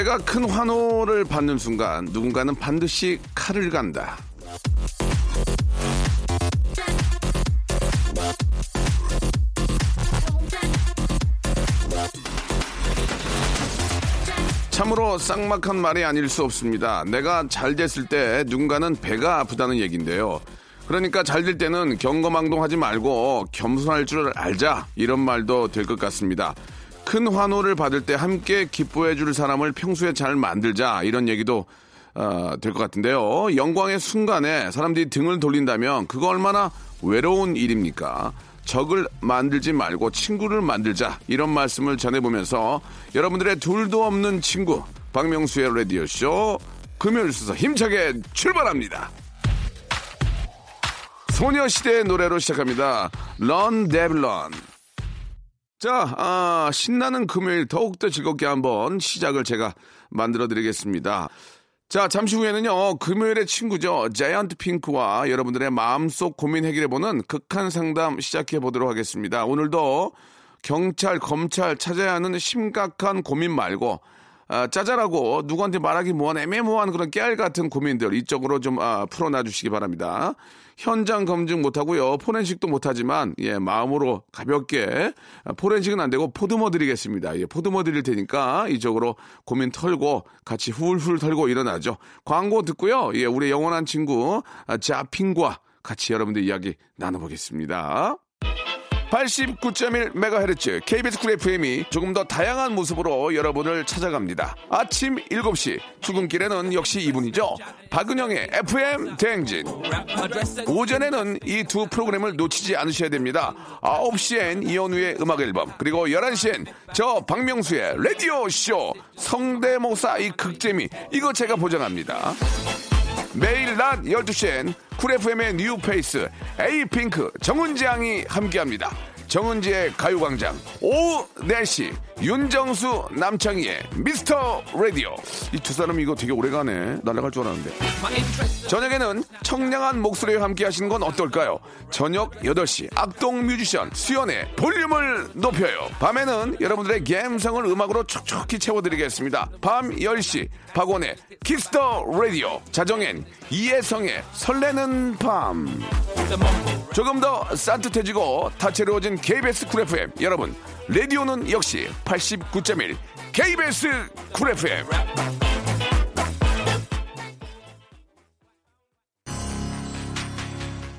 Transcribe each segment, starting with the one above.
내가 큰 환호를 받는 순간 누군가는 반드시 칼을 간다 참으로 쌍막한 말이 아닐 수 없습니다. 내가 잘 됐을 때 누군가는 배가 아프다는 얘기인데요. 그러니까 잘 될 때는 경거망동하지 말고 겸손할 줄 알자 이런 말도 될 것 같습니다. 큰 환호를 받을 때 함께 기뻐해 줄 사람을 평소에 잘 만들자 이런 얘기도 어, 될 것 같은데요. 영광의 순간에 사람들이 등을 돌린다면 그거 얼마나 외로운 일입니까? 적을 만들지 말고 친구를 만들자 이런 말씀을 전해보면서 여러분들의 둘도 없는 친구 박명수의 라디오쇼 금요일 순서 힘차게 출발합니다. 소녀시대의 노래로 시작합니다. 런 데블런 자, 아, 신나는 금요일 더욱더 즐겁게 한번 시작을 제가 만들어 드리겠습니다. 자, 잠시 후에는요, 금요일의 친구죠. 자이언트 핑크와 여러분들의 마음속 고민 해결해보는 극한 상담 시작해 보도록 하겠습니다. 오늘도 경찰, 검찰 찾아야 하는 심각한 고민 말고, 아, 짜잘하고 누구한테 말하기 뭐한 애매모호한 그런 깨알 같은 고민들 이쪽으로 좀 아, 풀어놔 주시기 바랍니다. 현장 검증 못하고요. forensic도 못하지만 예 마음으로 가볍게 아, forensic은 안 되고 보듬어 드리겠습니다. 예 보듬어 드릴 테니까 이쪽으로 고민 털고 같이 훌훌 털고 일어나죠. 광고 듣고요. 예 우리 영원한 친구 아, 자핑과 같이 여러분들 이야기 나눠보겠습니다. 89.1MHz KBS Cool FM이 조금 더 다양한 모습으로 여러분을 찾아갑니다. 아침 7시 출근길에는 역시 이분이죠. 박은영의 FM 대행진. 오전에는 이 두 프로그램을 놓치지 않으셔야 됩니다. 9시엔 이현우의 음악 앨범 그리고 11시엔 저 박명수의 라디오 쇼 성대모사 이 극재미 이거 제가 보장합니다. 매일 낮 12시엔 Cool FM의 new face 에이핑크 정은지 양이 함께합니다. 정은지의 가요광장 오후 4시 윤정수 남창희의 미스터 라디오. 이 두 사람 이거 되게 오래가네 날아갈 줄 알았는데. 저녁에는 청량한 목소리와 함께 하시는 건 어떨까요? 저녁 8시 악동 뮤지션 수연의 볼륨을 높여요. 밤에는 여러분들의 감성을 음악으로 촉촉히 채워드리겠습니다. 밤 10시 박원의 키스 더 라디오. 자정엔 이혜성의 설레는 밤. 조금 더 산뜻해지고 다채로워진 KBS Cool FM 여러분 라디오는 역시 89.1 KBS 쿨 FM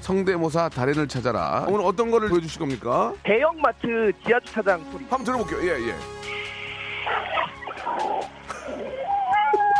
성대모사 달인을 찾아라. 오늘 어떤 거를 보여주실 겁니까? 대형마트 지하주차장 소리. 한번 들어볼게요. 예 예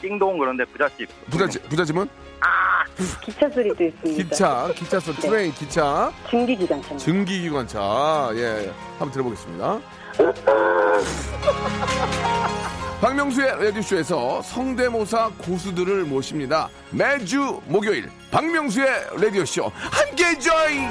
띵동 그런데 부잣집 부잣집 부잣집은 기차 소리도 있습니다. 기차 기차 소 train 기차 중기기관차. 증기기관차 예 한번 들어보겠습니다. 박명수의 라디오쇼에서 성대모사 고수들을 모십니다. 매주 목요일 박명수의 라디오쇼 함께 join.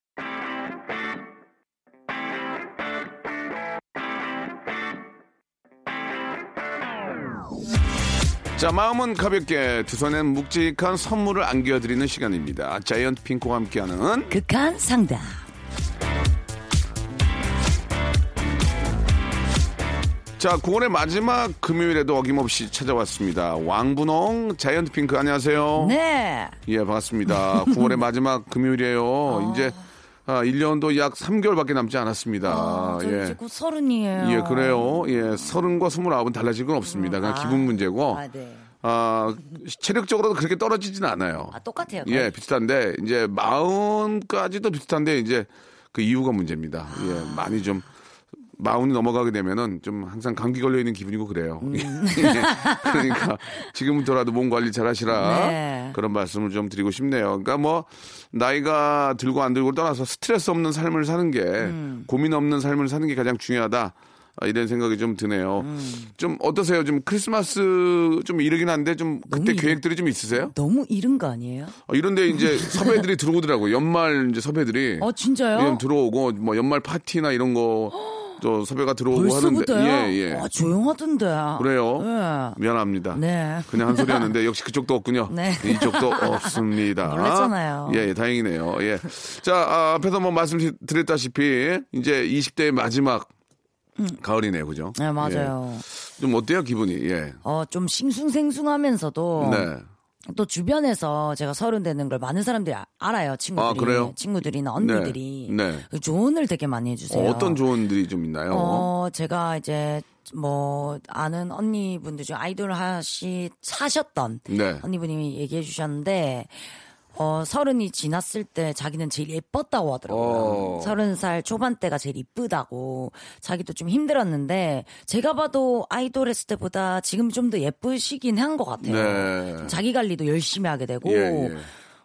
자, 마음은 가볍게 두 손엔 묵직한 선물을 안겨드리는 시간입니다. 자이언트 핑크와 함께하는 극한 상담. 자, 9월의 마지막 금요일에도 어김없이 찾아왔습니다. 왕분홍 자이언트 핑크 안녕하세요. 네. 예, 반갑습니다. 9월의 마지막 금요일이에요. 어... 이제 아, 1년도 약 3개월밖에 남지 않았습니다. 아, 저 예. 이제 곧 서른이에요. 예, 그래요. 예, 서른과 스물아홉은 달라질 건 없습니다. 그냥 아. 기분 문제고. 아, 네. 아, 체력적으로도 그렇게 떨어지진 않아요. 아, 똑같아요. 예, 비슷한데 이제 마흔까지도 비슷한데 이제 그 이유가 문제입니다. 예, 많이 좀 마흔이 넘어가게 되면은 좀 항상 감기 걸려 있는 기분이고 그래요. 음. 예. 그러니까 지금부터라도 몸 관리 잘 하시라 네. 그런 말씀을 좀 드리고 싶네요. 그러니까 뭐 나이가 들고 안 들고 떠나서 스트레스 없는 삶을 사는 게 음. 고민 없는 삶을 사는 게 가장 중요하다. 아, 이런 생각이 좀 드네요. 좀 어떠세요? 좀 크리스마스 좀 이르긴 한데 좀 그때 계획들이 좀 있으세요? 너무 이른 거 아니에요? 어, 이런데 이제 섭외들이 들어오더라고요. 연말 이제 섭외들이. 어, 진짜요? 예, 들어오고 뭐 연말 파티나 이런 거 저 섭외가 들어오고 벌써부터요? 하는데. 예, 예. 아, 조용하던데. 그래요? 예. 미안합니다. 네. 그냥 한 소리였는데 역시 그쪽도 없군요. 네. 이쪽도 없습니다. 놀랐잖아요. 예, 예, 다행이네요. 예. 자, 아, 앞에서 뭐 말씀드렸다시피 이제 20대의 마지막 가을이네요. 그죠? 네, 맞아요. 예. 좀 어때요, 기분이? 예. 어, 좀 싱숭생숭하면서도 네. 또 주변에서 제가 서른 되는 걸 많은 사람들이 아- 알아요. 친구들이. 아, 그래요? 친구들이나 언니들이. 네. 네. 조언을 되게 많이 해주세요. 어, 떤 조언들이 좀 있나요? 어, 제가 이제 뭐 아는 언니분들 중 아이돌 하시 사셨던 네. 언니분이 얘기해 주셨는데 어 서른이 지났을 때 자기는 제일 예뻤다고 하더라고요. 어. 서른 살 초반 때가 제일 이쁘다고 자기도 좀 힘들었는데 제가 봐도 아이돌 했을 때보다 지금 좀 더 예쁘시긴 한 것 같아요. 네. 자기 관리도 열심히 하게 되고 예, 예.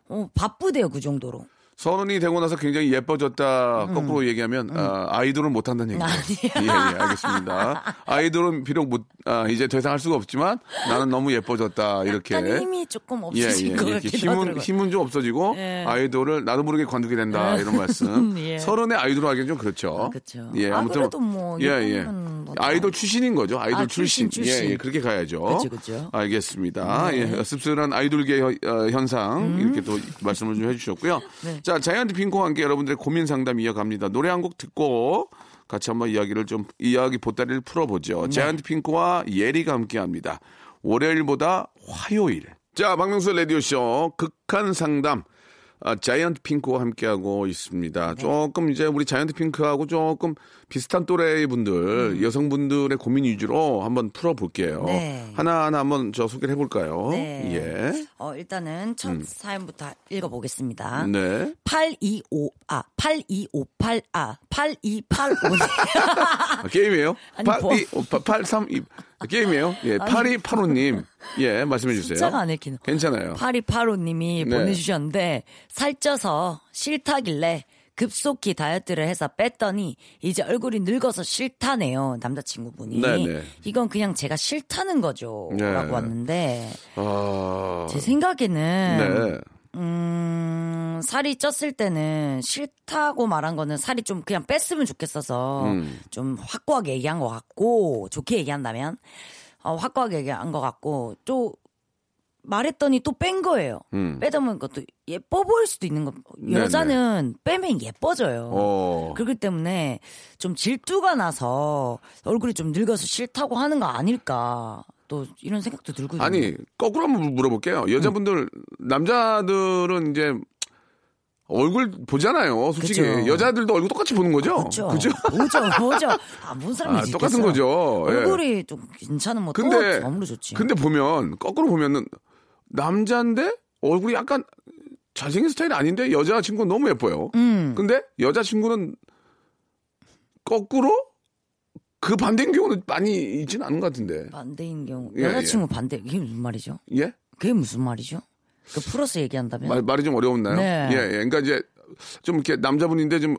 어, 바쁘대요 그 정도로. 서른이 되고 나서 굉장히 예뻐졌다. 거꾸로 얘기하면 아, 아이돌은 못한다는 얘기죠. 예, 예, 알겠습니다. 아이돌은 비록 못, 아, 이제 더 이상 할 수가 없지만 나는 너무 예뻐졌다. 이렇게. 약간 힘이 조금 예, 예, 없으신 것 이렇게 같기도 힘은 하더라고요. 힘은 좀 없어지고 예. 아이돌을 나도 모르게 관두게 된다 이런 말씀. 예. 서른의 아이돌 하기엔 좀 그렇죠. 그렇죠. 예, 아, 아무튼 그래도 뭐 예, 예. 뭐 아이돌 출신인 거죠. 아이돌 아, 출신. 출신. 예, 예, 그렇게 가야죠. 그쵸. 알겠습니다. 예, 씁쓸한 아이돌계 현- 어, 현상 이렇게 또 말씀을 좀 해주셨고요. 음. 네. 자, 자이언트 핑크와 함께 여러분들의 고민 상담 이어갑니다. 노래 한 곡 듣고 같이 한번 이야기를 좀 이야기 보따리를 풀어보죠. 네. 자이언트 핑크와 예리가 함께 합니다. 월요일보다 화요일. 자, 박명수 라디오 쇼 극한 상담. 아, 자이언트 핑크와 함께하고 있습니다. 네. 조금 이제 우리 자이언트 핑크하고 조금 비슷한 또래의 분들, 여성분들의 고민 위주로 한번 풀어볼게요. 음. 네. 하나하나 한번 저 소개를 해볼까요? 네. 예. 어, 일단은 첫 사연부터 읽어보겠습니다. 음. 네. 825, 아, 8258, 아, 8285. 아, 게임이에요? 아니, 8, 뭐. 2, 8, 3, 2. 게임이에요? 예. 8285님. 예, 말씀해주세요. 숫자가 안 읽히는. 괜찮아요. 8285님이 네. 보내주셨는데, 살쪄서 싫다길래 급속히 다이어트를 해서 뺐더니, 이제 얼굴이 늙어서 싫다네요, 남자친구분이. 네네. 이건 그냥 제가 싫다는 거죠. 네. 라고 왔는데, 아. 제 생각에는, 네. 음, 살이 쪘을 때는 싫다고 말한 거는 살이 좀 그냥 뺐으면 좋겠어서 음. 좀 확고하게 얘기한 것 같고 좋게 얘기한다면 어, 확고하게 얘기한 것 같고 또 말했더니 또 뺀 거예요. 음. 빼다 보니까 또 예뻐 보일 수도 있는 거. 네네. 여자는 빼면 예뻐져요. 어. 그렇기 때문에 좀 질투가 나서 얼굴이 좀 늙어서 싫다고 하는 거 아닐까. 또 이런 생각도 들거든요. 아니 거꾸로 한번 물어볼게요. 여자분들 남자들은 이제 얼굴 보잖아요. 솔직히 그쵸. 여자들도 얼굴 똑같이 보는 거죠. 그렇죠. 그죠? 보죠, 보죠. 아, 뭔 사람이 아. 똑같은 거죠. 예. 얼굴이 좀 괜찮으면 근데 또 아무로 좋지. 근데 보면 거꾸로 보면은 남자인데 얼굴이 약간 잘생긴 스타일이 아닌데 여자 친구 는 너무 예뻐요. 음. 근데 여자 친구는 거꾸로 그 반대인 경우는 많이 있지는 않은 것 같은데. 반대인 경우 예, 여자친구 반대 이게 무슨 말이죠? 예? 그게 무슨 말이죠? 그 풀어서 얘기한다면 말, 말이 좀 어려웠나요? 네. 예, 예. 그러니까 이제 좀 이렇게 남자분인데 좀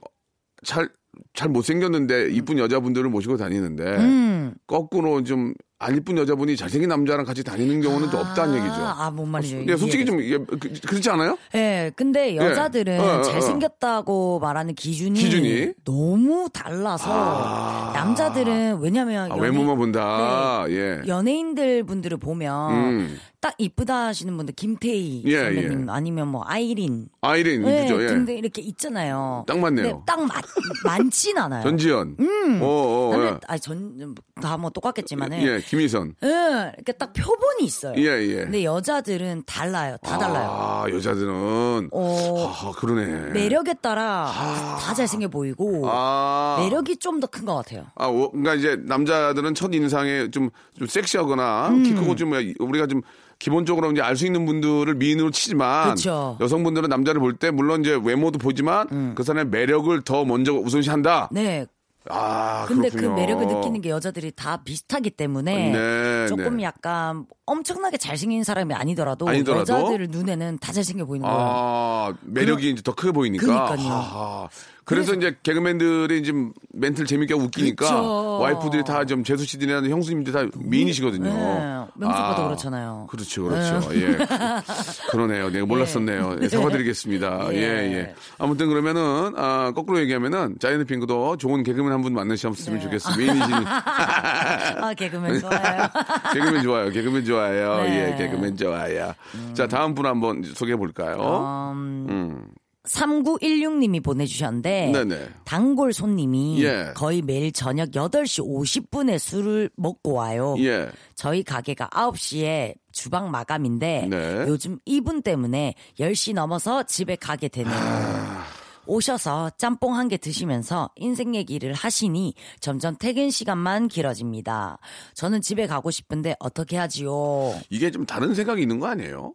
잘, 잘 못생겼는데 이쁜 여자분들을 모시고 다니는데 음. 거꾸로 좀 안 이쁜 여자분이 잘생긴 남자랑 같이 다니는 경우는 또 없다는 얘기죠. 아, 뭔 말이죠? 예, 솔직히 좀. 예, 그, 그렇지 않아요? 예, 근데 여자들은 어, 어, 어. 잘생겼다고 말하는 기준이, 기준이? 너무 달라서 남자들은 왜냐면 아, 연예- 외모만 본다. 예. 연예인들 분들을 보면 음. 딱딱 이쁘다 하시는 분들 김태희 예, 선배님 아니면 뭐 아이린 아이린 네, 이쁘죠. 예. 등등 이렇게 있잖아요. 딱 맞네요. 근데 딱 많, 많진 않아요. 전지현. 어, 어, 근데 예. 아니 전다 뭐 똑같겠지만은 예, 김희선. 예, 이렇게 딱 표본이 있어요. 예, 예. 근데 여자들은 달라요. 다 달라요. 아, 여자들은. 어, 아, 그러네. 매력에 따라 다 잘생겨 보이고 아. 매력이 좀 더 큰 것 같아요. 아, 오, 그러니까 이제 남자들은 첫 인상에 좀, 좀 섹시하거나 음. 키 크고 좀 우리가 좀 기본적으로 이제 알 수 있는 분들을 미인으로 치지만 그쵸. 여성분들은 남자를 볼 때 물론 이제 외모도 보지만 그 사람의 매력을 더 먼저 우선시한다. 음. 네. 아, 근데 그렇군요. 그 매력을 느끼는 게 여자들이 다 비슷하기 때문에 네, 조금 네. 약간 엄청나게 잘생긴 사람이 아니더라도, 아니더라도? 여자들 눈에는 다 잘생겨 보이는 거예요. 아, 매력이 이제 더 크게 보이니까. 그러니까요. 하하. 그래서, 이제 개그맨들이 지금 멘트를 재밌게 하고 웃기니까 그쵸. 와이프들이 다 좀 재수 씨들이나 형수님들 다 미인이시거든요. 네, 명수 오빠도 아, 그렇잖아요. 그렇죠, 그렇죠. 예. 그러네요. 내가 몰랐었네요. 예, 사과드리겠습니다. 예, 예. 예. 아무튼 그러면은, 아, 거꾸로 얘기하면은, 자이언트 핑크도 좋은 개그맨 한 분 만나셨으면 네. 좋겠어요. 미인이시니. 아, 개그맨 좋아요. 개그맨 좋아요. 개그맨 좋아요. 네. 예, 개그맨 좋아요. 자, 다음 분 한번 소개해 볼까요? 음, 음. 3916님이 보내주셨는데, 네네. 단골 손님이 예. 거의 매일 저녁 8시 50분에 술을 먹고 와요. 예. 저희 가게가 9시에 주방 마감인데 네. 요즘 이분 때문에 10시 넘어서 집에 가게 되네요. 아. 오셔서 짬뽕 한 개 드시면서 인생 얘기를 하시니 점점 퇴근 시간만 길어집니다. 저는 집에 가고 싶은데 어떻게 하지요? 이게 좀 다른 생각이 있는 거 아니에요?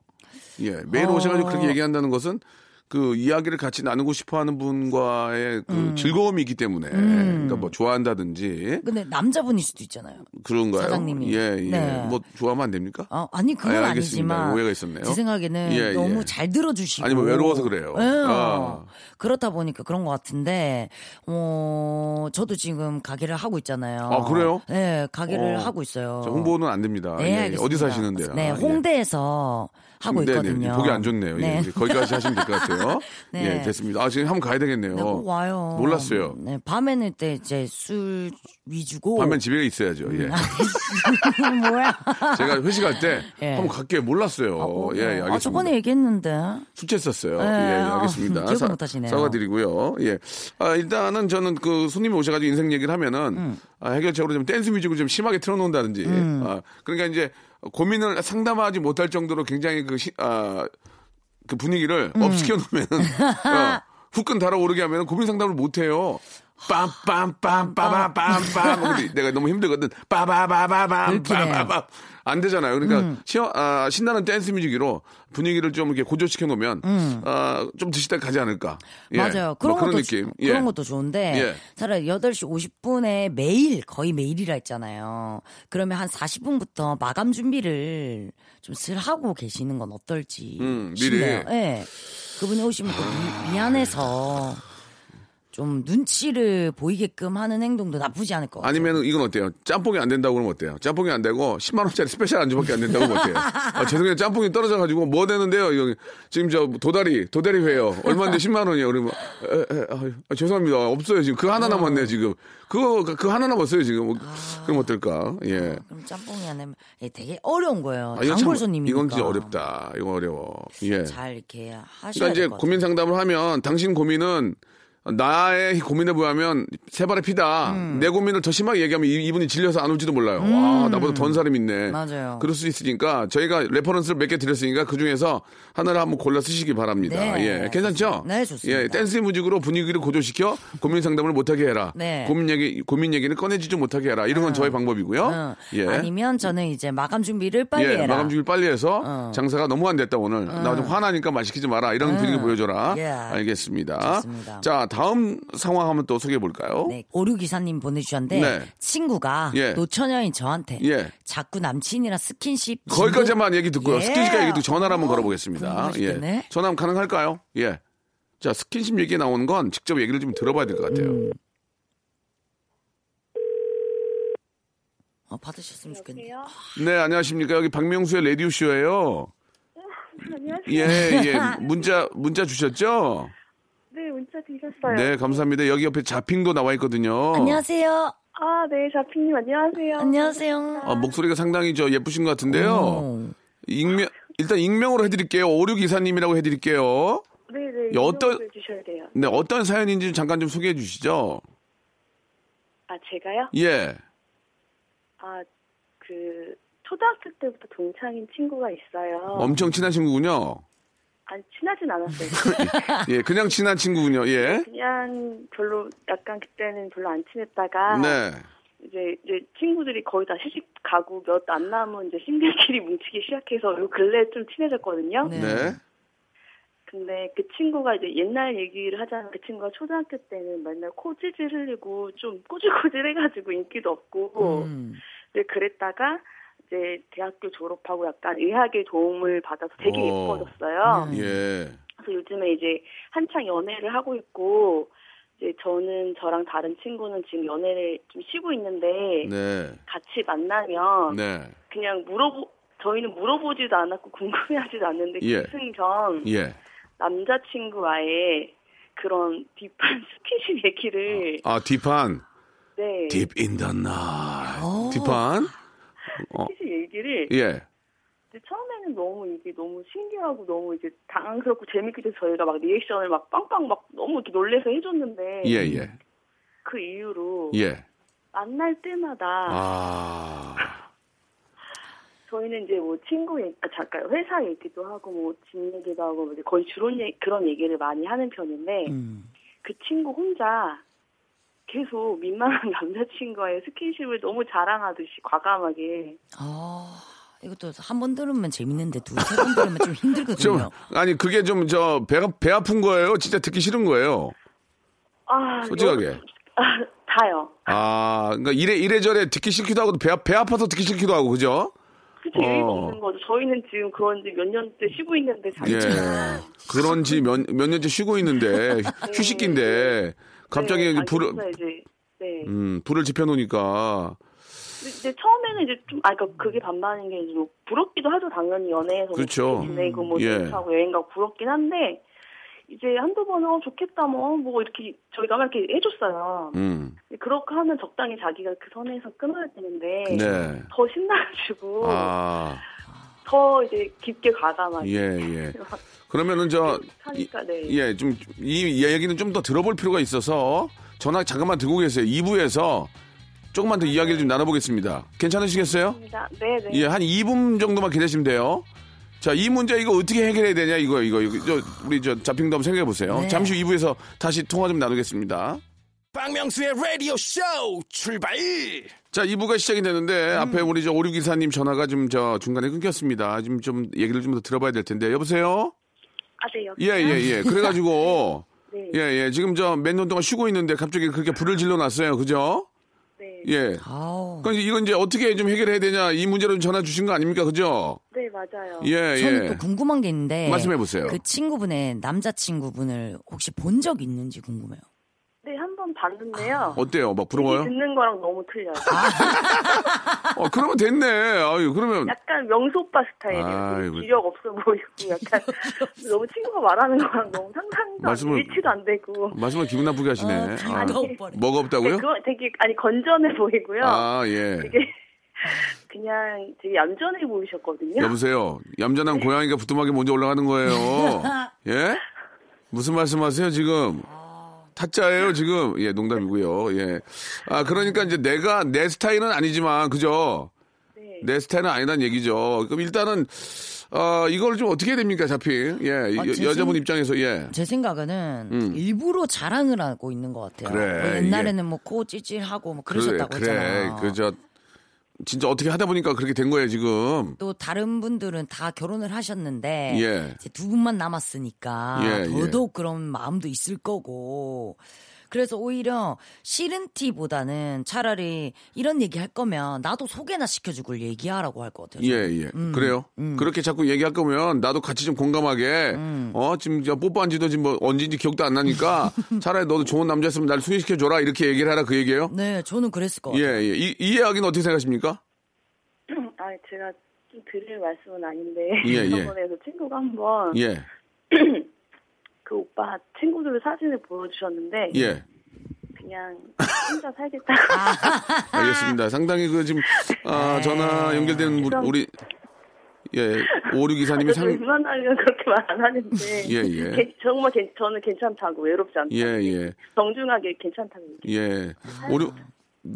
예. 매일 어. 오셔가지고 그렇게 얘기한다는 것은 그 이야기를 같이 나누고 싶어 하는 분과의 그 즐거움이 있기 때문에. 그러니까 뭐 좋아한다든지 근데 남자분일 수도 있잖아요. 그런가요? 사장님이. 예, 예. 네. 뭐 좋아하면 안 됩니까? 어, 아니 그건 아, 아, 알겠습니다. 니지만 오해가 있었네요. 제 생각에는 예, 너무 예. 잘 들어주시고 아니면 외로워서 그래요. 예. 아. 그렇다 보니까 그런 것 같은데 어 저도 지금 가게를 하고 있잖아요. 아, 그래요? 네 가게를 어. 하고 있어요. 자, 홍보는 안 됩니다. 네, 예, 예. 어디 사시는데요? 네 아, 예. 홍대에서 하고 네네. 있거든요. 보기 안 좋네요. 네. 예, 거기까지 하시면 될 것 같아요. 네. 예, 됐습니다. 아, 지금 한번 가야 되겠네요. 네, 꼭 와요. 몰랐어요. 네, 밤에는 때 이제 술 위주고. 반면 집에 있어야죠. 예. 뭐야? 제가 회식할 때 예. 한번 갈게 몰랐어요. 아, 어, 예, 알겠습니다. 아, 저번에 얘기했는데. 술 취했었어요. 네, 예, 아, 알겠습니다. 기억을 못하시네요. 사과드리고요. 예. 아, 일단은 저는 그 손님이 오셔가지고 인생 얘기를 하면은 음. 아, 해결책으로 좀 댄스 뮤직을 좀 심하게 틀어놓는다든지. 음. 아, 그러니까 이제 고민을 상담하지 못할 정도로 굉장히 그, 시, 아, 그 분위기를 음. 업시켜 놓으면 어, 후끈 달아오르게 하면 고민 상담을 못 해요. 빰빰빰빰빰빰빰 내가 너무 힘들거든. 빠바바바밤. 빠바밤 안 되잖아요. 그러니까 시어, 아, 신나는 댄스 뮤직으로 분위기를 좀 이렇게 고조시켜 놓으면 아, 좀때 가지 않을까. 예. 맞아요. 그런, 뭐 그런 것도 느낌. 주- 예. 그런 것도 좋은데 예. 차라리 8시 50분에 매일 거의 매일이라 했잖아요. 그러면 한 40분부터 마감 준비를 좀 슬 하고 계시는 건 어떨지 음, 미리. 싶네요. 예. 그분이 오시면 또 미, 미안해서 좀 눈치를 보이게끔 하는 행동도 나쁘지 않을 것 같아요. 아니면 이건 어때요? 짬뽕이 안 된다고 그러면 어때요? 짬뽕이 안 되고 10만 원짜리 special 안주밖에 안 된다고 그러면 어때요? 아, 죄송해요. 짬뽕이 떨어져 가지고 뭐 되는데요? 이거 지금 저 도다리 도다리 회요. 얼마인데 10만 원이에요. 그러면 에, 에, 아유, 아, 죄송합니다. 없어요. 지금 그 하나 남았네요, 지금. 그거 그, 그 하나 남았어요, 지금. 뭐, 그럼 어떨까? 예. 그럼 짬뽕이 안 되면 예, 되게 어려운 거예요. 아, 단골 참- 손님이니까. 이건 진짜 어렵다. 이거 어려워. 예. 잘 이렇게 하셔야 그러니까 이제. 고민 상담을 하면 당신 고민은 나의 고민에 비하면 새 발의 피다. 음. 내 고민을 더 심하게 얘기하면 이- 이분이 질려서 안 올지도 몰라요. 와, 나보다 더한 사람이 있네. 맞아요. 그럴 수 있으니까 저희가 reference를 몇 개 드렸으니까 그 중에서 하나를 한번 골라 쓰시기 바랍니다. 네. 예, 괜찮죠? 네, 좋습니다. 예, dance music으로 분위기를 고조시켜 고민 상담을 못하게 해라. 네. 고민 얘기, 고민 얘기를 꺼내지도 못하게 해라. 이런 건 저의 방법이고요. 응. 예. 아니면 저는 이제 마감 준비를 빨리 예, 해라. 마감 준비 빨리 해서 어. 장사가 너무 안 됐다 오늘. 나 좀 화나니까 말 시키지 마라. 이런 분위기 보여줘라. 예. 알겠습니다. 좋습니다. 자, 다음 상황 한번 또 소개해 볼까요? 네, 오륙이사님 보내주셨는데 네. 친구가 예. 노처녀인 저한테 예. 자꾸 남친이랑 스킨십 거기까지만 얘기 듣고요. 예. 스킨십까지 얘기 듣고 전화를 한번 걸어보겠습니다. 예. 전화 가능할까요? 예. 자, 스킨십 얘기 나오는 건 직접 얘기를 좀 들어봐야 될 것 같아요. 음. 어, 받으셨으면 좋겠네요. 네, 안녕하십니까. 여기 박명수의 라디오 쇼예요 안녕하세요. 예, 예. 문자, 문자 주셨죠? 네, 문자 드렸어요. 네, 감사합니다. 여기 옆에 자핑도 나와 있거든요. 안녕하세요. 아, 네, 자피님 안녕하세요. 안녕하세요. 아, 목소리가 상당히 저 예쁘신 것 같은데요. 오. 익명 일단 익명으로 해드릴게요. 오류 기사님이라고 해드릴게요. 네네. 예, 어떤- 주셔야 돼요. 네, 어떤 사연인지 잠깐 좀 소개해 주시죠. 아 제가요? 예. 아 그 초등학교 때부터 동창인 친구가 있어요. 엄청 친한 친구군요. 아니 친하진 않았어요. 예, 그냥 친한 친구군요. 예. 그냥 별로 약간 그때는 별로 안 친했다가 네. 이제 이제 친구들이 거의 다 시집 가고 몇 안 남은 이제 신들끼리 뭉치기 시작해서 요 근래 좀 친해졌거든요. 네. 네. 근데 그 친구가 이제 옛날 얘기를 하자면 그 친구가 초등학교 때는 맨날 코 찌질 흘리고 좀 꼬질꼬질 해가지고 인기도 없고 음. 이제 그랬다가 이제 대학교 졸업하고 약간 의학의 도움을 받아서 되게 어. 예뻐졌어요. 음. 예. 그래서 요즘에 이제 한창 연애를 하고 있고 이제 저는 저랑 다른 친구는 지금 연애를 좀 쉬고 있는데 네. 같이 만나면 네. 그냥 물어보 저희는 물어보지도 않았고 궁금해하지도 않는데 예. 기승전 예. 남자친구와의 그런 딥한 스킨십 얘기를 아, 뒷판. 네 Deep in the night. 오. 뒷판. 어. 스킨십 얘기를 예. 처음에는 너무 이게 너무 신기하고 너무 이제 당황스럽고 재밌게 돼서 저희가 막 리액션을 막 빵빵 막 너무 이렇게 놀래서 해줬는데 예, 예. 그 이후로 예. 만날 때마다 아. 저희는 이제 뭐 친구 얘기, 아, 잠깐 회사 얘기도 하고 뭐 집 얘기도 하고 이제 거의 주로 얘- 그런 얘기를 많이 하는 편인데 음. 그 친구 혼자 계속 민망한 남자친구와의 스킨십을 너무 자랑하듯이 과감하게 아, 이것도 한 번 들으면 재밌는데 두 세 번 들으면 좀좀 힘들거든요. 아니 그게 좀 저 배가 배 아픈 거예요. 진짜 듣기 싫은 거예요. 아 솔직하게. 여- 아, 다요. 아, 그러니까 이래 이래저래 듣기 싫기도 하고 배, 아- 배 아파서 듣기 싫기도 하고 그죠? 그 재미가 어. 없는 거죠. 저희는 지금 그런 지 몇 년째 쉬고 있는데 예. 자기가 그런지 몇, 몇 년째 쉬고 있는데 휴식기인데 갑자기 네, 이제 아니, 불을 이제 네. 음, 불을 지펴 놓으니까 근데 이제 처음에는 이제 좀, 아, 그니까 그게 반반인 게 이제 뭐 부럽기도 하죠, 당연히 연애에서. 그렇죠. 뭐 지내고 뭐 예. 데이트하고 여행 가고 부럽긴 한데, 이제 한두 번은 어, 좋겠다, 뭐, 뭐 이렇게 저희가 막 이렇게 해줬어요. 음. 그렇게 하면 적당히 자기가 그 선에서 끊어야 되는데, 네. 더 신나가지고, 아, 더 이제 깊게 과감하게. 예, 예. 그러면은 저 하니까, 네. 예, 좀 이 얘기는 좀 더 들어볼 필요가 있어서 전화 잠깐만 듣고 계세요. 2부에서 조금만 더 이야기를 좀 나눠보겠습니다. 괜찮으시겠어요? 감사합니다. 네네. 예, 한 2분 정도만 기다리시면 돼요. 자, 이 문제 이거 어떻게 해결해야 되냐 이거 이거 이거 저 우리 저 자핑도 한번 생각해 보세요. 네. 잠시 후 2부에서 다시 통화 좀 나누겠습니다. 박명수의 라디오 쇼 출발 자, 2부가 시작이 되는데 음. 앞에 우리 저 오류 기사님 전화가 좀 저 중간에 끊겼습니다. 지금 좀 얘기를 좀 더 들어봐야 될 텐데 여보세요? 아, 네. 예, 예, 예. 그래가지고 네. 예, 예. 지금 저 몇 년 동안 쉬고 있는데 갑자기 그렇게 불을 질러 놨어요. 그죠? 네. 예. 아우. 그러니까 이건 이제 어떻게 좀 해결해야 되냐 이 문제로 전화 주신 거 아닙니까? 그죠? 네, 맞아요. 예, 저는 예. 또 궁금한 게 있는데 말씀해 보세요. 그 친구분의 남자친구분을 혹시 본 적 있는지 궁금해요. 네, 한 번 봤는데요. 어때요? 막 부러워요? 듣는 거랑 너무 틀려요. 어, 그러면 됐네. 아유, 그러면 약간 명수 오빠 스타일이에요. 아이고. 기력 없어 보이고 약간 너무 친구가 말하는 거랑 너무 상상도 안 말씀을- 일치도 안 되고. 말씀을 기분 나쁘게 하시네. 어, 아, 죽어버려. 뭐가 없다고요? 네, 그거 되게 아니 건전해 보이고요. 아, 예. 되게 그냥 되게 얌전해 보이셨거든요. 여보세요. 얌전한 고양이가 부뚜막에 먼저 올라가는 거예요. 예? 무슨 말씀하세요 지금? 타짜예요 지금? 예, 농담이고요. 예. 아 그러니까 이제 내가 내 스타일은 아니지만 그죠? 네. 내 스타일은 아니란 얘기죠. 그럼 일단은 어 이걸 좀 어떻게 해야 됩니까, 잡히? 예, 아, 여, 제 여자분 생- 입장에서 예. 제 생각에는 음. 일부러 자랑을 하고 있는 것 같아요. 그래, 뭐 옛날에는 뭐코 찌질하고 뭐 그러셨다고 그래, 했잖아요. 그래. 그저 진짜 어떻게 하다 보니까 그렇게 된 거예요 지금. 또 다른 분들은 다 결혼을 하셨는데 예. 이제 두 분만 남았으니까 예, 더더욱 그런 마음도 있을 거고 그래서 오히려 싫은 티보다는 차라리 이런 얘기 할 거면 나도 소개나 시켜주고 얘기하라고 할 것 같아요. 예, 예. 그래요. 그렇게 자꾸 얘기할 거면 나도 같이 좀 공감하게, 어, 지금 저 뽀뽀한 지도 지금 뭐 언제인지 기억도 안 나니까 차라리 너도 좋은 남자였으면 날 소개시켜줘라 이렇게 얘기를 하라 그 얘기예요? 네, 저는 그랬을 것 예, 같아요. 예. 이, 이 이야기는 어떻게 생각하십니까? 아 제가 좀 드릴 말씀은 아닌데 예, 예. 저번에도 친구가 한번 예, 그 오빠 친구들 사진을 보여주셨는데 예. 그냥 혼자 살겠다고 알겠습니다. 상당히 그 지금, 아, 전화 연결되는 우리- 우리, 예, 오류 기사님이 상, 웬만하면 그렇게 말 안 하는데. 예, 예. 게- 정말 괜- 저는 괜찮다고 외롭지 않다고. 예, 예, 정중하게 괜찮다고. 예. 오류,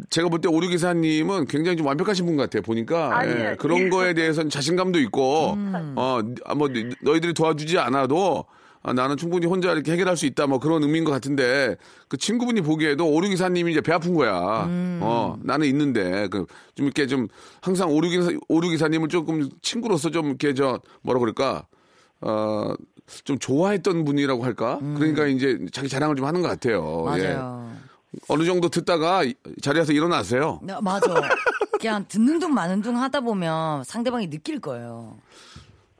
제가 볼 때 오류 기사님은 굉장히 좀 완벽하신 분 같아요. 보니까 아니에요, 예, 아니에요. 그런 거에 대해서는 자신감도 있고, 어, 아, 뭐 너희들이 도와주지 않아도 아, 나는 충분히 혼자 이렇게 해결할 수 있다. 뭐 그런 의미인 것 같은데 그 친구분이 보기에도 오류 기사님이 이제 배 아픈 거야. 어, 나는 있는데 그 좀 이렇게 좀 항상 오류 기사 오류 기사님을 조금 친구로서 좀 이렇게 저 뭐라 그럴까. 어, 좀 좋아했던 분이라고 할까? 그러니까 이제 자기 자랑을 좀 하는 것 같아요. 예. 맞아요. 어느 정도 듣다가 이- 자리에서 일어나세요. 네, 맞아. 그냥 듣는 둥 마는 둥 하다 보면 상대방이 느낄 거예요.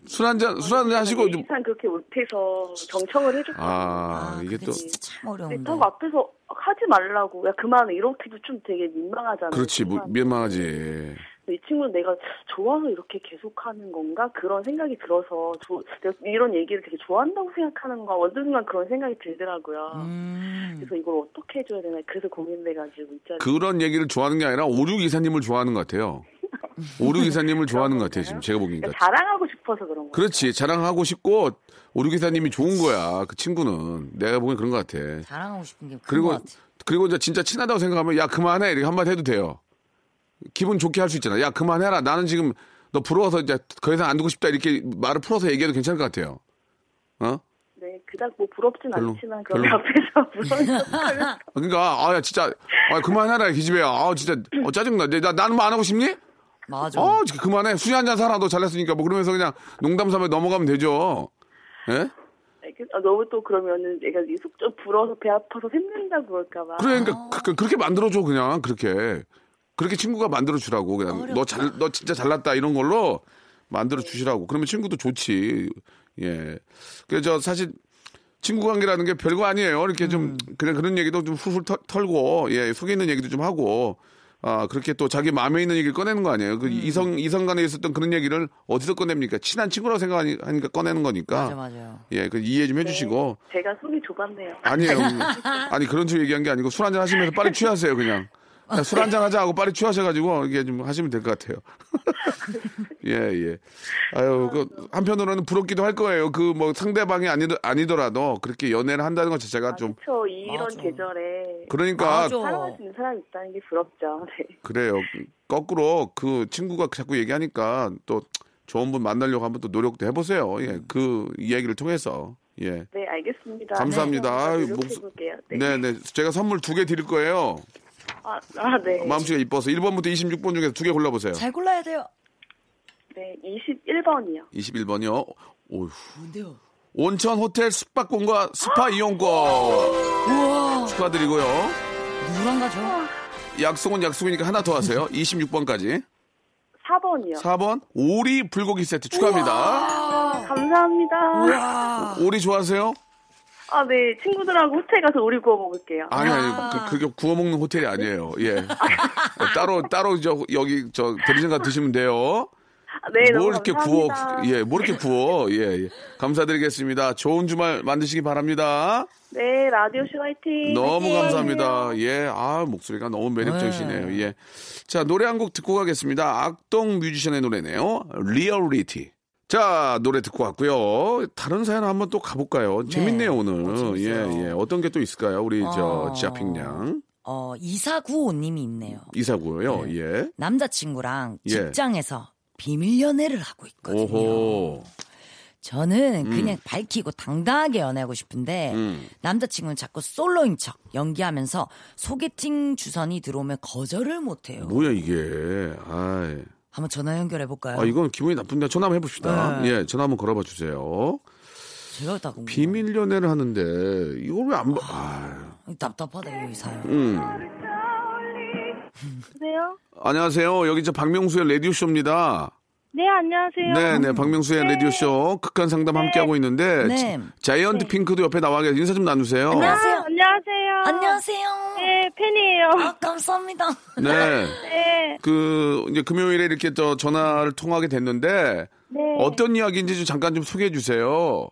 술 한잔, 술 한잔 하시고 좀, 이상 그렇게 못해서 정청을 해줬거든요. 아, 이게 그게 또, 진짜 참 어려운데. 딱 앞에서 하지 말라고 야 그만해 이렇게도 좀 되게 민망하잖아요. 그렇지, 무- 순간. 민망하지. 이 친구는 내가 좋아서 이렇게 계속하는 건가 그런 생각이 들어서 조- 내가 이런 얘기를 되게 좋아한다고 생각하는 건가 어느 순간 그런 생각이 들더라고요. 음. 그래서 이걸 어떻게 해줘야 되나 그래서 고민돼가지고 있잖아요. 그런 얘기를 좋아하는 게 아니라 오류 기사님을 좋아하는 것 같아요. 오류 기사님을 좋아하는 것 같아요, 지금 제가 보기니까. 그러니까 자랑하고 싶어서 그런 거예요. 그렇지, 자랑하고 싶고, 오류 기사님이 좋은 거야, 그 친구는. 내가 보기엔 그런 것 같아. 자랑하고 싶은 게큰 그리고, 것 같아. 그리고 이제 진짜 친하다고 생각하면, 야, 그만해. 이렇게 한마디 해도 돼요. 기분 좋게 할 수 있잖아. 야, 그만해라. 나는 지금 너 부러워서 이제 더 이상 안 두고 싶다. 이렇게 말을 풀어서 얘기해도 괜찮을 것 같아요. 어? 네, 그닥 뭐 부럽진 별로, 않지만 그런 별로. 앞에서 부러워. 그러니까, 아, 야, 진짜, 아, 그만해라, 기집애야. 아, 진짜, 어, 짜증나. 나, 나는 뭐 안 하고 싶니? 맞아. 어, 그만해. 술이 한잔 사라. 너 잘났으니까. 뭐 그러면서 그냥 농담 삼아 넘어가면 되죠. 예? 아, 너무 또 그러면은 내가 속좀 불어서 배 아파서 샘는다고 그럴까봐. 그러니까 그, 렇게 만들어줘 그냥 그렇게 그렇게 친구가 만들어주라고 그냥 너 잘 너 진짜 잘났다 이런 걸로 만들어 주시라고 그러면 친구도 좋지 예 그래서 저 사실 친구 관계라는 게 별거 아니에요 이렇게 좀 그냥 그런 얘기도 좀 훌훌 털- 털고 예 속에 있는 얘기도 좀 하고 아 그렇게 또 자기 마음에 있는 얘기를 꺼내는 거 아니에요 그 이성 이성 간에 있었던 그런 얘기를 어디서 꺼냅니까 친한 친구라고 생각하니까 꺼내는 거니까 맞아, 맞아요. 예 그 이해 좀 해주시고 제가 속이 좁았네요. 아니에요. 아니 그런 식으로 얘기한 게 아니고 술 한잔 하시면서 빨리 취하세요 그냥. 술 한잔 하자 하고 빨리 취하셔가지고 이게 좀 하시면 될 것 같아요. 예 예. 아유 그 한편으로는 부럽기도 할 거예요. 그 뭐 상대방이 아니 아니더라도 그렇게 연애를 한다는 것 자체가 좀 그렇죠. 이런 맞아. 계절에 그러니까 맞아. 사랑할 수 있는 사람이 있다는 게 부럽죠. 네. 그래요. 거꾸로 그 친구가 자꾸 얘기하니까 또 좋은 분 만나려고 한번 또 노력도 해보세요. 예, 그 이야기를 통해서 예. 네, 알겠습니다. 감사합니다. 네, 아유, 노력해볼게요. 네. 네, 네. 제가 선물 두 개 드릴 거예요. 아, 아, 네. 마음씨가 이뻐서 1번부터 26번 중에서 두 개 골라보세요. 잘 골라야 돼요. 네, 21번이요. 21번이요. 오휴. 뭔데요? 온천 호텔 숙박권과 스파 이용권 우와, 축하드리고요. 누구랑 가죠? 약속은 약속이니까 하나 더 하세요. 26번까지. 4번이요. 4번 오리 불고기 세트 축하합니다. 감사합니다. 우와. 오리 좋아하세요? 아, 네. 친구들하고 호텔 가서 오리 구워 먹을게요. 아니 아니 그, 그게 구워 먹는 호텔이 아니에요. 예. 따로 따로 저 여기 저 대리점 가 드시면 돼요. 아, 네, 너무 뭘 이렇게 구워 감사합니다. 예, 뭘 이렇게 구워. 예, 예. 감사드리겠습니다. 좋은 주말 만드시기 바랍니다. 네, 라디오쇼 화이팅. 너무 화이팅. 감사합니다. 예, 아, 목소리가 너무 매력적이시네요. 예. 자, 노래 한 곡 듣고 가겠습니다. 악동 뮤지션의 노래네요. 리얼리티. 자, 노래 듣고 왔고요. 다른 사연 한번 또 가볼까요? 재밌네요, 오늘. 어, 예. 예. 어떤 게 또 있을까요? 우리 저, 어. 지아핑양. 어, 2495님이 있네요. 이사고요. 네. 예. 남자친구랑 예. 직장에서 비밀 연애를 하고 있거든요. 오호. 저는 그냥 밝히고 당당하게 연애하고 싶은데 음. 남자친구는 자꾸 솔로인 척 연기하면서 소개팅 주선이 들어오면 거절을 못해요. 뭐야, 이게. 아이. 한번 전화 연결해 볼까요? 아, 이건 기분이 나쁜데 전화 한번 해봅시다. 네. 예, 전화 한번 걸어봐 주세요. 제가 다 궁금. 비밀 연애를 하는데 이걸 왜안 봐? 아, 답답하다 이 사연. 음. 여보세요? 안녕하세요. 여기 저 박명수의 라디오 쇼입니다. 네, 안녕하세요. 네, 네, 박명수의 라디오 쇼 극한 상담 함께 하고 있는데 네. 자 이언트 핑크도 옆에 나와 계서 인사 좀 나누세요. 안녕하세요. 아, 안녕하세요. 안녕하세요. 네, 팬이에요. 아, 감사합니다. 네. 네. 그 이제 금요일에 이렇게 저 전화를 통하게 됐는데 네. 어떤 이야기인지 좀 잠깐 좀 소개해 주세요.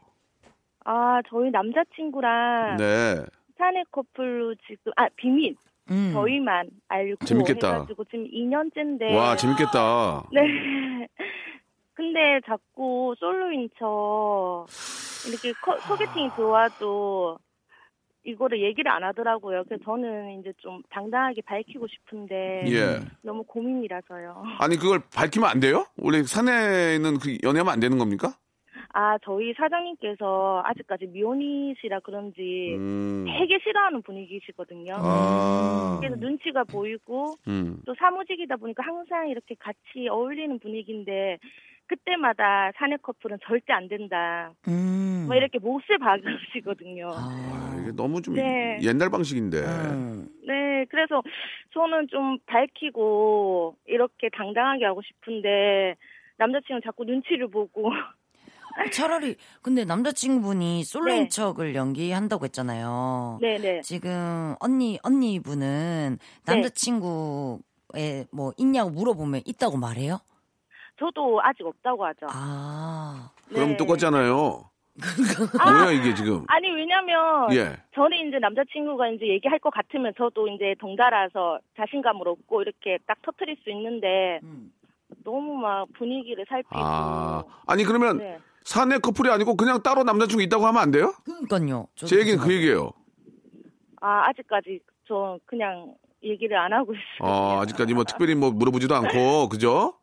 아, 저희 남자친구랑 네. 사내 커플로 지금 아, 비밀. 음. 저희만 알고 재밌겠다. 해가지고 지금 2년째인데 와, 재밌겠다. 네. 근데 자꾸 솔로인 척 이렇게 커- 소개팅이 들어와도 이거를 얘기를 안 하더라고요. 그래서 저는 이제 좀 당당하게 밝히고 싶은데 예. 너무 고민이라서요. 아니 그걸 밝히면 안 돼요? 원래 사내는 그 연애하면 안 되는 겁니까? 아 저희 사장님께서 아직까지 미혼이시라 그런지 음. 되게 싫어하는 분위기시거든요. 아. 그래서 눈치가 보이고 음. 또 사무직이다 보니까 항상 이렇게 같이 어울리는 분위기인데 그때마다 사내 커플은 절대 안 된다. 음. 뭐 이렇게 몫을 박으시거든요. 아, 이게 너무 좀 네. 옛날 방식인데. 음. 네, 그래서 저는 좀 밝히고 이렇게 당당하게 하고 싶은데 남자친구는 자꾸 눈치를 보고 차라리 근데 남자친구분이 솔로인 네. 척을 연기한다고 했잖아요. 네네 지금 언니 언니분은 남자친구에 뭐 있냐고 물어보면 있다고 말해요? 저도 아직 없다고 하죠. 아. 그럼 네. 똑같잖아요. 아, 뭐야 이게 지금? 아니 왜냐면 예. 저는 이제 남자친구가 이제 얘기할 것 같으면 저도 이제 덩달아서 자신감을 얻고 이렇게 딱 터트릴 수 있는데 음. 너무 막 분위기를 살피고 아, 아니 그러면 네. 사내 커플이 아니고 그냥 따로 남자친구 있다고 하면 안 돼요? 그러니까요. 제 얘기는 그그 얘기예요. 아 아직까지 저 그냥 얘기를 안 하고 있어요. 아, 아직까지 뭐 특별히 뭐 물어보지도 않고 그죠?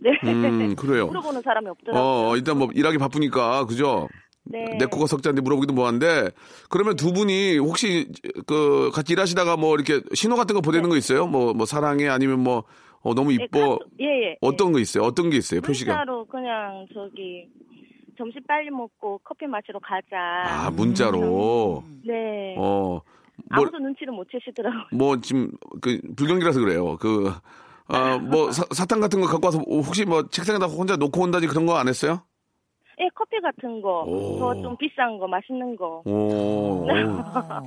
네. 음, 그래요. 물어보는 사람이 없더라고요. 어, 일단 뭐 일하기 바쁘니까 그죠? 네. 내 코가 석자인데 물어보기도 뭐한데 그러면 두 분이 혹시 그 같이 일하시다가 뭐 이렇게 신호 같은 거 보내는 거 있어요? 뭐뭐 사랑해 아니면 뭐 어, 너무 네, 이뻐 카톡- 예, 예. 어떤 거 있어요? 어떤 게 있어요? 표시가? 문자로 그냥 저기 점심 빨리 먹고 커피 마시러 가자. 아, 문자로. 네. 어. 뭐, 아무도 눈치를 못 채시더라고요. 뭐 지금 그 불경기라서 그래요. 그 아, 뭐 사, 사탕 같은 거 갖고 와서 혹시 뭐 책상에다 혼자 놓고 온다지 그런 거 안 했어요? 예, 커피 같은 거, 오. 더좀 비싼 거, 맛있는 거. 오.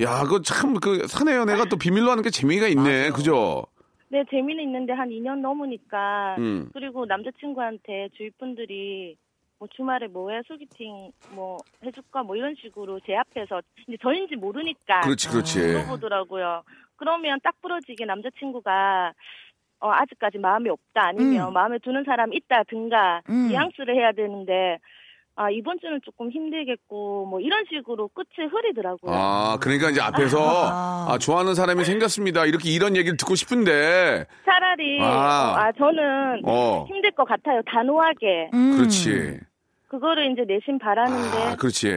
야, 그거 참그 사내 연애가 또 비밀로 하는 게 재미가 있네. 그죠? 네, 재미는 있는데 한 2년 넘으니까. 음. 그리고 남자친구한테 주위 분들이 뭐 주말에 뭐해 소개팅 뭐 해줄까 뭐 이런 식으로 제 앞에서 이제 저인지 모르니까 그렇지, 그렇지. 물어보더라고요. 그러면 딱 부러지게 남자친구가 어, 아직까지 마음이 없다 아니면 음. 마음에 드는 사람 있다든가 음. 뉘앙스를 해야 되는데 아 이번 주는 조금 힘들겠고 뭐 이런 식으로 끝을 흐리더라고요. 아, 그러니까 이제 앞에서 아. 아, 좋아하는 사람이 생겼습니다. 이렇게 이런 얘기를 듣고 싶은데 차라리 아. 어, 아 저는 어. 힘들 것 같아요. 단호하게 음. 그렇지. 그거를 이제 내심 바라는데 아, 그렇지.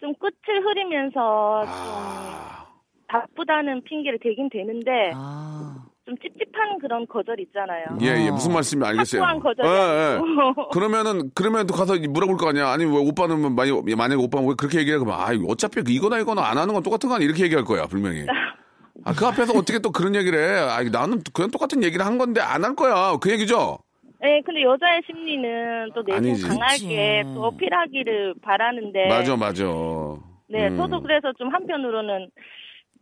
좀 끝을 흐리면서 좀 아, 바쁘다는 핑계를 대긴 되는데 아. 좀 찝찝한 그런 거절 있잖아요. 예, 예. 무슨 말씀인지 알겠어요. 확고한 거절이 예, 예. 그러면은 그러면 또 가서 물어볼 거 아니야. 아니 왜 오빠는 뭐 많이 만약에 오빠는 왜 그렇게 얘기해 그러면 아 어차피 이거나 이거나 안 하는 건 똑같은 거 아니야 이렇게 얘기할 거야 분명히. 아 그 앞에서 어떻게 또 그런 얘기를 해? 아 나는 그냥 똑같은 얘기를 한 건데 안 할 거야. 그 얘기죠. 네, 근데 여자의 심리는 또 내심. 강하게 그치. 또 어필하기를 바라는데. 맞아 맞아. 네, 음. 저도 그래서 좀 한편으로는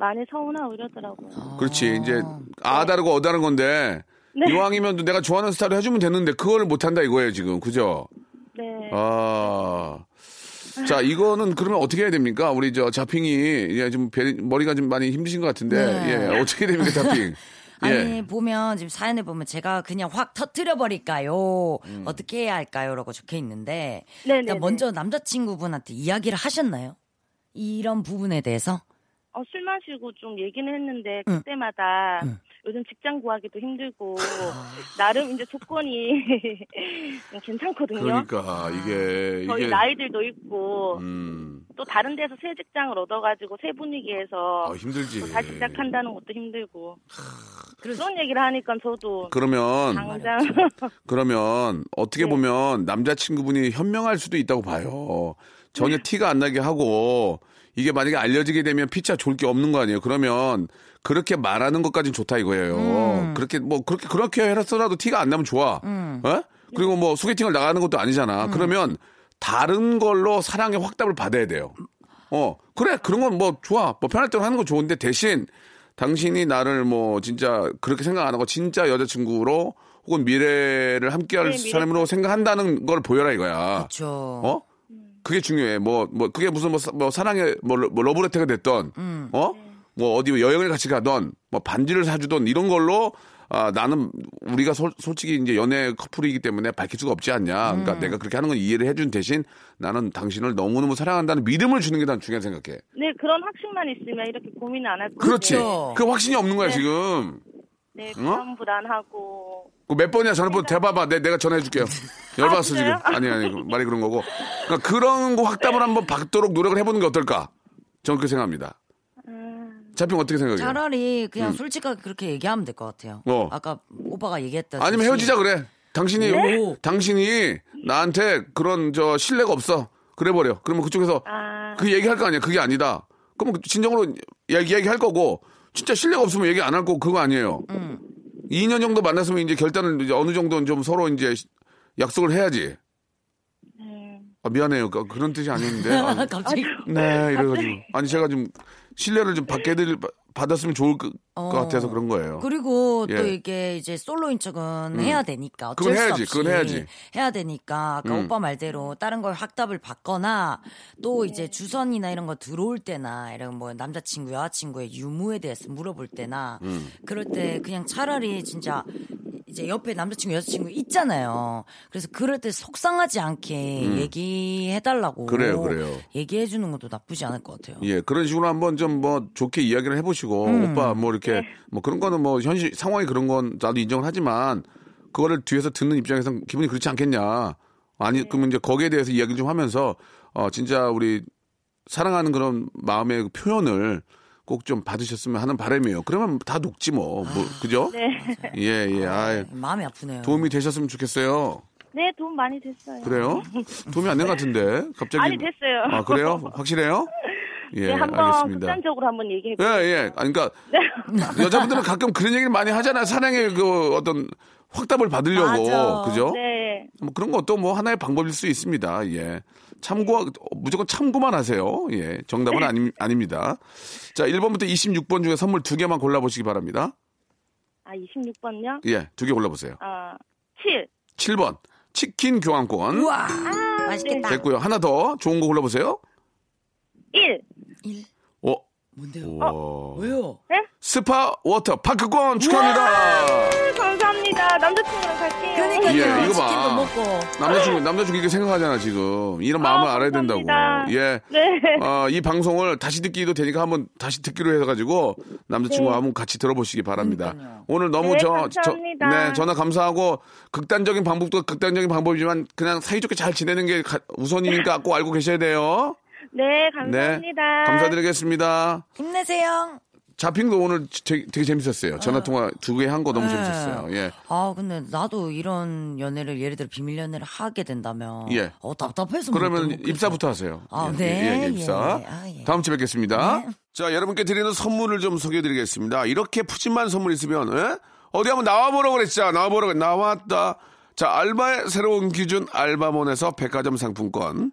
많이 서운하고 이러더라고요. 그렇지 이제 아 다르고 어 다른 건데 네. 이왕이면 내가 좋아하는 스타일을 해주면 되는데 그걸 못 한다 이거예요 지금 그죠? 네. 아. 자, 이거는 그러면 어떻게 해야 됩니까? 우리 저 자핑이 예, 좀 배- 머리가 좀 많이 힘드신 것 같은데 네. 예, 어떻게 됩니까, 자핑? 예. 아니 보면 지금 사연을 보면 제가 그냥 확 터트려 버릴까요? 음. 어떻게 해야 할까요?라고 적혀 있는데. 일단 먼저 남자친구분한테 이야기를 하셨나요? 이런 부분에 대해서? 어, 술 마시고 좀 얘기는 했는데 응. 그때마다 응. 요즘 직장 구하기도 힘들고 아. 나름 이제 조건이 괜찮거든요. 그러니까 이게 저희 이게 나이들도 있고 음. 또 다른 데서 새 직장을 얻어가지고 새 분위기에서 아, 힘들지. 또 다시 시작한다는 것도 힘들고 그런 얘기를 하니까 저도 그러면 당장 그러면 어떻게 네. 보면 남자친구분이 현명할 수도 있다고 봐요. 전혀 네. 티가 안 나게 하고 이게 만약에 알려지게 되면 피차 좋을 게 없는 거 아니에요. 그러면 그렇게 말하는 것까지는 좋다 이거예요. 음. 그렇게 뭐 그렇게 그렇게 해서라도 티가 안 나면 좋아. 음. 어? 그리고 뭐 소개팅을 나가는 것도 아니잖아. 그러면 다른 걸로 사랑의 확답을 받아야 돼요. 어, 그래. 그런 건 뭐 좋아. 뭐 편할 대로 하는 거 좋은데 대신 당신이 나를 뭐 진짜 그렇게 생각 안 하고 진짜 여자친구로 혹은 미래를 함께 할 네, 미래. 사람으로 생각한다는 걸 보여라 이거야. 그렇죠. 어? 그게 중요해. 뭐, 뭐, 그게 무슨 뭐, 사- 뭐 사랑의 뭐, 러- 뭐 러브레터가 됐던, 음. 어? 뭐 어디 여행을 같이 가던, 뭐 반지를 사주던 이런 걸로, 아, 나는 우리가 솔, 솔직히 이제 연애 커플이기 때문에 밝힐 수가 없지 않냐. 그러니까 내가 그렇게 하는 건 이해를 해준 대신 나는 당신을 너무너무 사랑한다는 믿음을 주는 게 난 중요하게 생각해. 네, 그런 확신만 있으면 이렇게 고민을 안할 거예요. 그렇지. 그 확신이 없는 거야, 네. 지금. 네, 응? 불안 불안하고. 그몇 번이야 전화번호 대봐봐. 내, 내가 전화해줄게요. 열받았어, 지금. 진짜요? 아니, 아니, 그 말이 그런 거고. 그러니까 그런 거 확답을 한번 받도록 노력을 해보는 게 어떨까? 저는 그렇게 생각합니다. 음, 자평 어떻게 생각해요? 차라리 그냥 솔직하게 그렇게 얘기하면 될 것 같아요. 어. 아까 오빠가 얘기했던 아니면 헤어지자 그래. 당신이 네? 당신이 나한테 그런 저 신뢰가 없어. 그래 버려. 그러면 그쪽에서 아, 그 얘기할 거 아니야. 그게 아니다. 그러면 진정으로 얘기 얘기할 거고 진짜 신뢰가 없으면 얘기 안 할 거고 그거 아니에요. 음. 2년 정도 만났으면 이제 결단을 이제 어느 정도는 좀 서로 이제 약속을 해야지. 네. 아, 미안해요. 그- 그런 뜻이 아니었는데. 아, 갑자기 네, 이래가지고. 아니, 제가 좀 신뢰를 좀 받게 될, 받았으면 좋을 것, 어. 것 같아서 그런 거예요. 그리고 또 예. 이게 이제 솔로인 척은 해야 되니까 어쩔 그건 수 해야지, 없이 그건 해야지. 해야 되니까 아까 음. 오빠 말대로 다른 걸 확답을 받거나 또 이제 주선이나 이런 거 들어올 때나 이런 뭐 남자친구 여자친구의 유무에 대해서 물어볼 때나 음. 그럴 때 그냥 차라리 진짜 이제 옆에 남자친구 여자친구 있잖아요. 그래서 그럴 때 속상하지 않게 얘기해달라고 음. 그래요, 그래요. 얘기해 주는 것도 나쁘지 않을 것 같아요. 예, 그런 식으로 한번 좀 뭐 좋게 이야기를 해보시고, 음. 오빠 뭐 이렇게, 뭐 그런 거는 뭐 현실 상황이 그런 건 나도 인정을 하지만, 그거를 뒤에서 듣는 입장에서는 기분이 그렇지 않겠냐. 아니, 그러면 이제 거기에 대해서 이야기를 좀 하면서, 어, 진짜 우리 사랑하는 그런 마음의 그 표현을 꼭 좀 받으셨으면 하는 바람이에요. 그러면 다 녹지 뭐, 뭐 그죠? 네. 예, 예, 아 마음이 아프네요. 도움이 되셨으면 좋겠어요. 네, 도움 많이 됐어요. 그래요? 도움이 안 된 것 같은데, 갑자기. 많이 됐어요. 아, 그래요? 확실해요? 예, 네, 한번 알겠습니다. 극단적으로 한번 얘기해 예, 보세요. 예. 아니, 그러니까 여자분들은 가끔 그런 얘기를 많이 하잖아요. 사랑의 그 어떤 확답을 받으려고. 맞아. 그죠? 네. 뭐 그런 것도 뭐 하나의 방법일 수 있습니다. 예. 참고, 무조건 참고만 하세요. 예. 정답은 아니, 아닙니다. 자, 1번부터 26번 중에 선물 두 개만 골라 보시기 바랍니다. 아, 26번요? 예, 두 개 골라 보세요. 아, 7. 7번, 치킨 교환권. 우와 맛있겠다. 됐고요. 하나 더 좋은 거 골라 보세요. 1. 어, 뭔데요? 우와. 왜요? 스파 워터 파크권 축하합니다. 네, 감사합니다. 남자친구랑 갈게요. 그러니까요. 예, 이거 봐. 먹고. 남자친구, 남자친구 이렇게 생각하잖아, 지금. 이런 마음을 아, 알아야 된다고. 감사합니다. 예. 네. 어, 이 방송을 다시 듣기도 되니까 한번 다시 듣기로 해가지고 남자친구와 네. 한번 같이 들어보시기 바랍니다. 그러니까요. 오늘 너무 네, 저, 감사합니다. 저, 네, 전화 감사하고 극단적인 방법도 극단적인 방법이지만 그냥 사이좋게 잘 지내는 게 가- 우선이니까 꼭 알고 계셔야 돼요. 네, 감사합니다. 네. 감사드리겠습니다. 힘내세요. 자핑도 오늘 되게, 되게 재밌었어요. 전화통화 두 개 한 거 너무 네. 재밌었어요. 예. 아 근데 나도 이런 연애를 예를 들어 비밀 연애를 하게 된다면 예. 어 답답해서 그러면 못 입사부터 하세요. 아, 예, 네. 예, 예, 입사. 예. 아, 예. 다음 주에 뵙겠습니다. 네. 자, 여러분께 드리는 선물을 좀 소개해 드리겠습니다. 이렇게 푸짐한 선물 있으면 예? 어디 한번 나와보라고 그랬죠. 나와보라고 나왔다. 자, 알바의 새로운 기준 알바몬에서 백화점 상품권,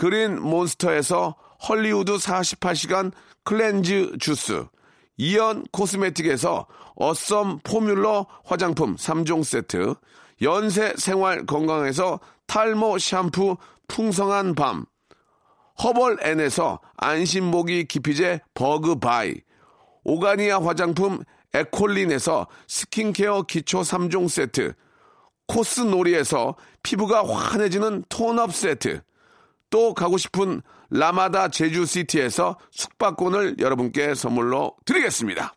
그린 몬스터에서 헐리우드 48시간 cleanse 주스, 이연 코스메틱에서 어썸 포뮬러 화장품 3종 세트, 연세 생활 건강에서 탈모 샴푸 풍성한 밤, 허벌앤에서 안심모기 기피제 버그바이, 오가니아 화장품 에콜린에서 스킨케어 기초 3종 세트, 코스놀이에서 피부가 환해지는 톤업 세트, 또 가고 싶은 라마다 제주시티에서 숙박권을 여러분께 선물로 드리겠습니다.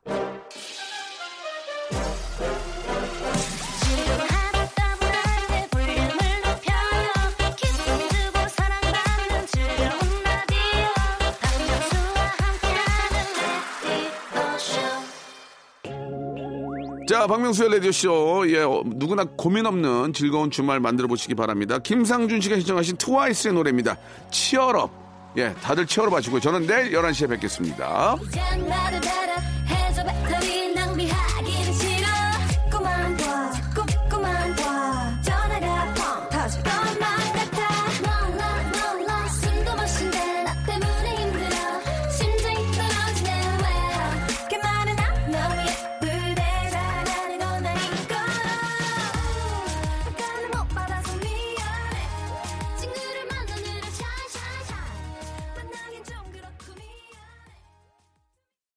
자, 박명수의 라디오쇼. 예, 어, 누구나 고민 없는 즐거운 주말 만들어 보시기 바랍니다. 김상준 씨가 신청하신 트와이스의 노래입니다. 치얼업. 예, 다들 치얼업 하시고요. 저는 내일 11시에 뵙겠습니다.